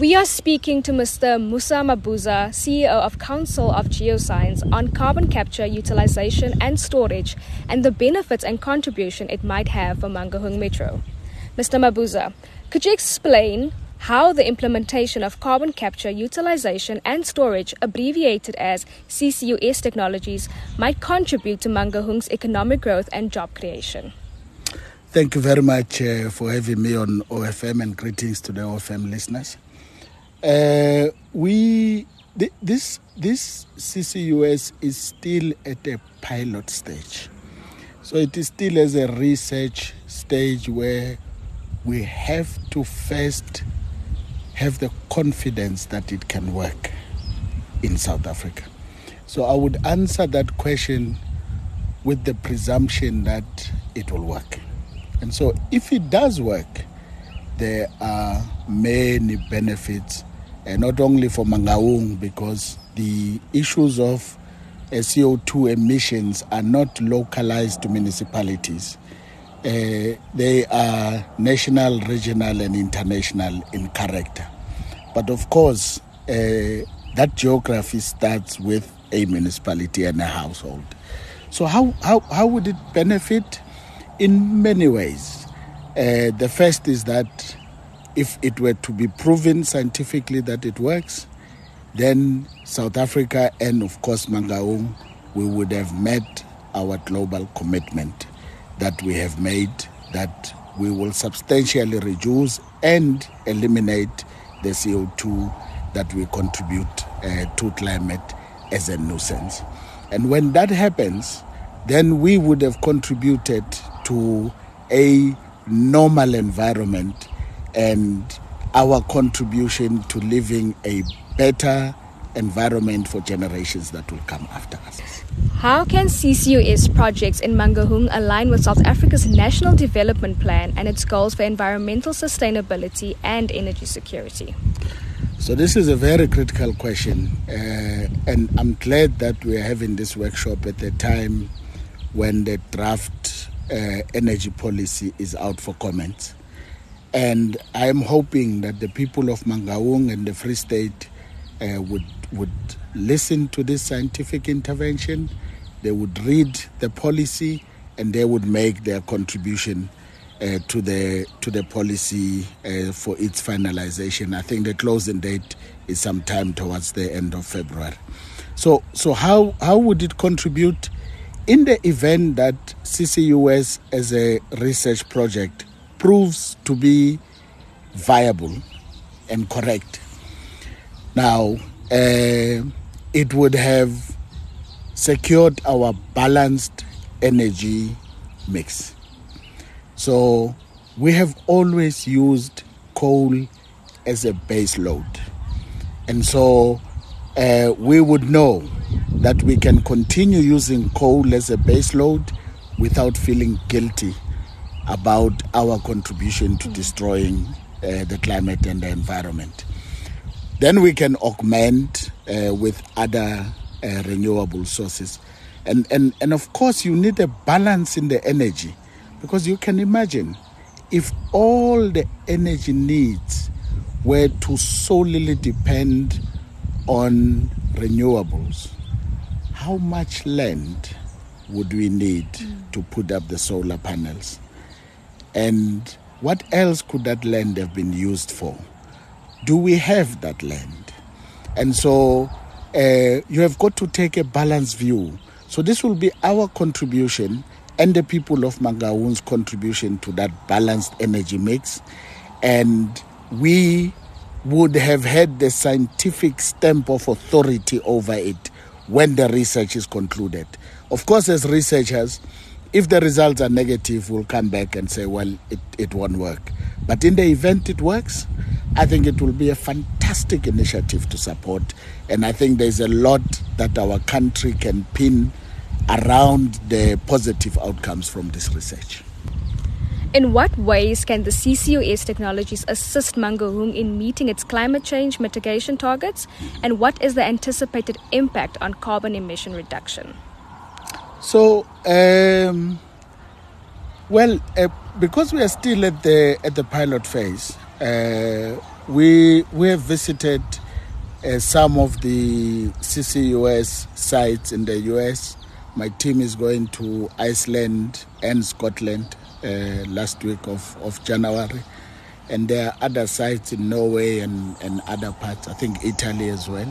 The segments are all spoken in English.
We are speaking to Mr. Mosa Mabuza, CEO of Council of Geoscience, on carbon capture, utilization, and storage, and the benefits and contribution it might have for Mangaung Metro. Mr. Mabuza, could you explain how the implementation of carbon capture, utilization, and storage, abbreviated as CCUS technologies, might contribute to Mangaung's economic growth and job creation? Thank you very much uh, for having me on OFM and greetings to the OFM listeners. Uh, we th- this this CCUS is still at a pilot stage, so it is still as a research stage where we have to first have the confidence that it can work in South Africa. So I would answer that question with the presumption that it will work. And so if it does work, there are many benefits uh, not only for Mangaung, because the issues of uh, CO2 emissions are not localized to municipalities. Uh, they are national, regional, and international in character. But of course, uh, that geography starts with a municipality and a household. So, how, how, how would it benefit? In many ways. Uh, the first is that if it were to be proven scientifically that it works, then South Africa and, of course, Mangaung, we would have met our global commitment that we have made that we will substantially reduce and eliminate the CO2 that we contribute uh, to climate as a nuisance. And when that happens, then we would have contributed to a normal environment and our contribution to living a better environment for generations that will come after us. How can CCUS projects in Mangaung align with South Africa's National Development Plan and its goals for environmental sustainability and energy security? So, this is a very critical question, uh, and I'm glad that we're having this workshop at the time when the draft uh, energy policy is out for comment. And I am hoping that the people of Mangaung and the Free State uh, would would listen to this scientific intervention. They would read the policy, and they would make their contribution uh, to the to the policy uh, for its finalization. I think the closing date is sometime towards the end of February. So so how how would it contribute in the event that CCUS as a research project proves to be viable and correct. Now, uh, it would have secured our balanced energy mix. So, we have always used coal as a base load. And so, uh, we would know that we can continue using coal as a base load without feeling guilty about our contribution to destroying uh, the climate and the environment. Then we can augment uh, with other uh, renewable sources. And, and, and of course, you need a balance in the energy because you can imagine if all the energy needs were to solely depend on renewables, how much land would we need mm. to put up the solar panels? And what else could that land have been used for? Do we have that land? And so uh, you have got to take a balanced view. So this will be our contribution and the people of Mangaung's contribution to that balanced energy mix. And we would have had the scientific stamp of authority over it when the research is concluded. Of course, as researchers, if the results are negative, we'll come back and say, well, it, it won't work. But in the event it works, I think it will be a fantastic initiative to support. And I think there's a lot that our country can pin around the positive outcomes from this research. In what ways can the CCUS technologies assist Mangaung in meeting its climate change mitigation targets? And what is the anticipated impact on carbon emission reduction? So, um, well, uh, because we are still at the at the pilot phase, Uh, we we have visited uh, some of the CCUS sites in the US. My team is going to Iceland and Scotland uh, last week of, of January. And there are other sites in Norway and, and other parts, I think Italy as well.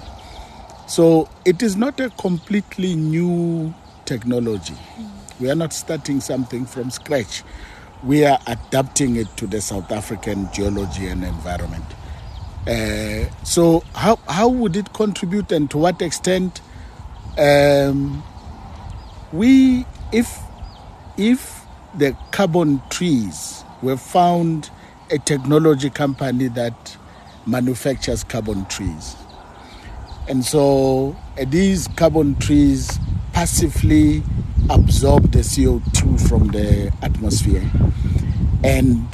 So it is not a completely new technology. We are not starting something from scratch. We are adapting it to the South African geology and environment. Uh, so, how, how would it contribute and to what extent? Um, we, if, if the carbon trees were found a technology company that manufactures carbon trees. And so uh, these carbon trees passively absorb the CO2 from the atmosphere. And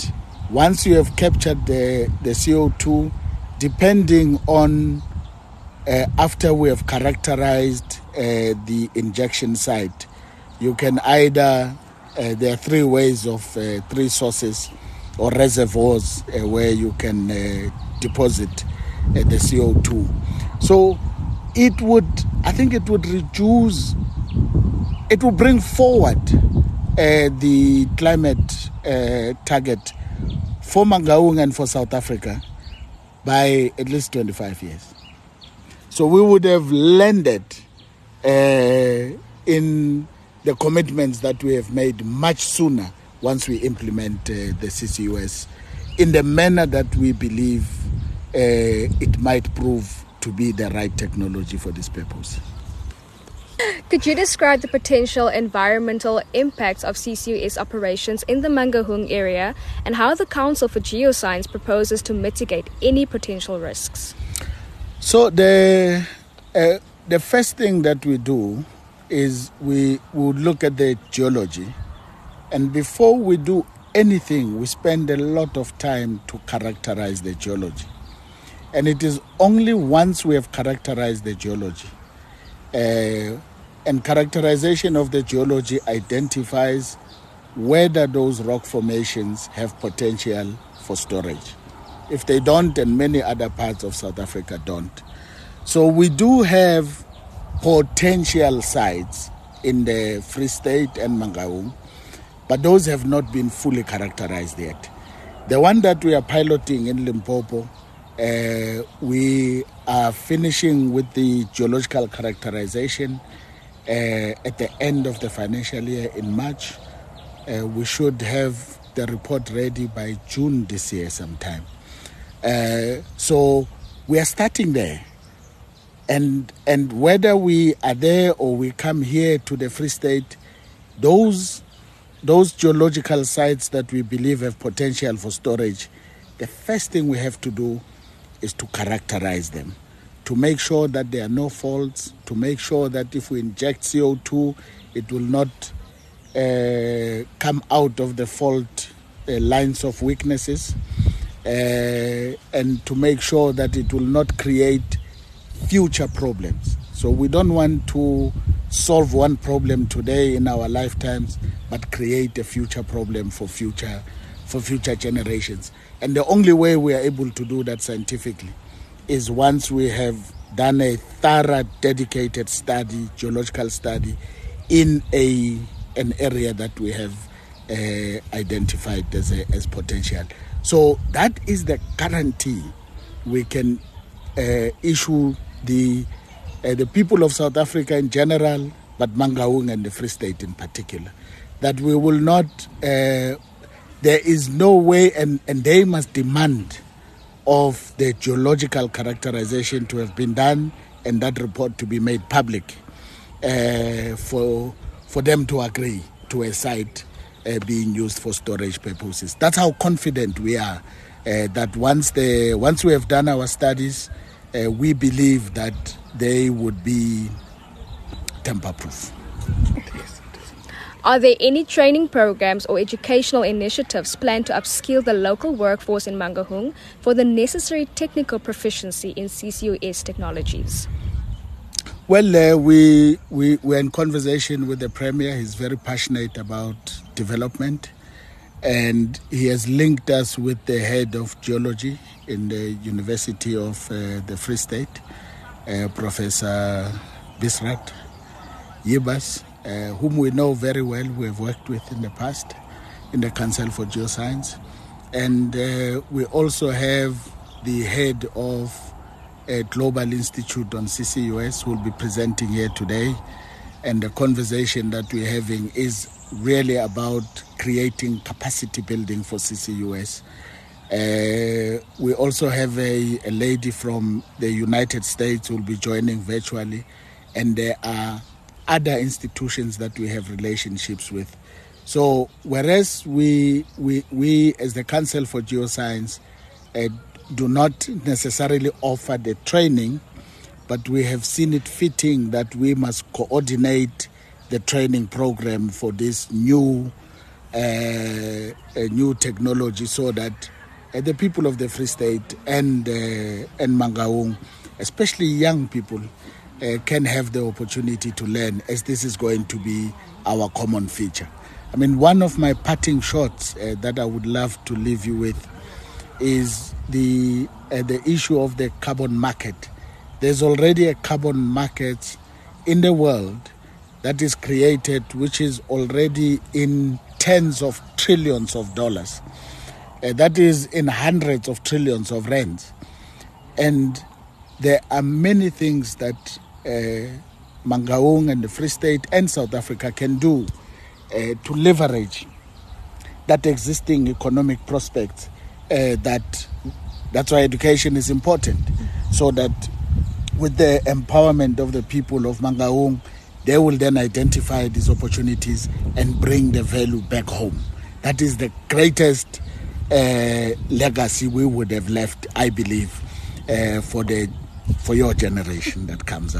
once you have captured the, the CO2, depending on uh, after we have characterized uh, the injection site, you can either, uh, there are three ways of uh, three sources or reservoirs uh, where you can uh, deposit the CO2. So it would, I think it would reduce, it will bring forward the climate target for Mangaung and for South Africa by at least 25 years. So we would have landed uh, in the commitments that we have made much sooner once we implement uh, the CCUS in the manner that we believe uh, it might prove to be the right technology for this purpose. Could you describe the potential environmental impacts of CCUS operations in the Mangaung area and how the Council for Geoscience proposes to mitigate any potential risks? So the uh, the first thing that we do is we would look at the geology, and before we do anything, we spend a lot of time to characterize the geology. And it is only once we have characterized the geology uh, and characterization of the geology identifies whether those rock formations have potential for storage. If they don't, and many other parts of South Africa don't. So we do have potential sites in the Free State and Mangaung, but those have not been fully characterized yet. The one that we are piloting in Limpopo, uh, we are finishing with the geological characterization at the end of the financial year in March. Uh, we should have the report ready by June this year sometime. Uh, so we are starting there. And, and whether we are there or we come here to the Free State, those, those geological sites that we believe have potential for storage, the first thing we have to do is to characterize them to make sure that there are no faults, to make sure that if we inject CO2, it will not uh, come out of the fault uh, lines of weaknesses, uh, and to make sure that it will not create future problems. So we don't want to solve one problem today in our lifetimes, but create a future problem for future for future generations. And the only way we are able to do that scientifically is once we have done a thorough, dedicated study, geological study, in a an area that we have uh, identified as a, as potential. So that is the guarantee we can uh, issue the uh, the people of South Africa in general, but Mangaung and the Free State in particular, that we will not. Uh, there is no way, and, and they must demand of the geological characterization to have been done and that report to be made public uh, for, for them to agree to a site uh, being used for storage purposes. That's how confident we are uh, that once, the, once we have done our studies, uh, we believe that they would be tamper proof. Are there any training programs or educational initiatives planned to upskill the local workforce in Mangaung for the necessary technical proficiency in CCUS technologies? Well, uh, we, we, we're in conversation with the Premier. He's very passionate about development. And he has linked us with the head of geology in the University of uh, the Free State, uh, Professor Bisrat Yibas, uh, whom we know very well, we have worked with in the past in the Council for Geoscience. And uh, we also have the head of a Global Institute on CCUS who will be presenting here today. And the conversation that we're having is really about creating capacity building for CCUS. Uh, we also have a, a, lady from the United States who will be joining virtually, and there are other institutions that we have relationships with. So, whereas we, we, we as the Council for Geoscience uh, do not necessarily offer the training, but we have seen it fitting that we must coordinate the training program for this new uh, new technology so that uh, the people of the Free State and uh, and Mangaung, especially young people, uh, can have the opportunity to learn as this is going to be our common feature. I mean, one of my parting shots uh, that I would love to leave you with is the uh, the issue of the carbon market. There's already a carbon market in the world that is created, which is already in tens of trillions of dollars. Uh, that is in hundreds of trillions of rands. And there are many things that Mangaung and the Free State and South Africa can do uh, to leverage that existing economic prospects uh, that that's why education is important. So that with the empowerment of the people of Mangaung they will then identify these opportunities and bring the value back home. That is the greatest uh, legacy we would have left i believe uh, for the for your generation that comes up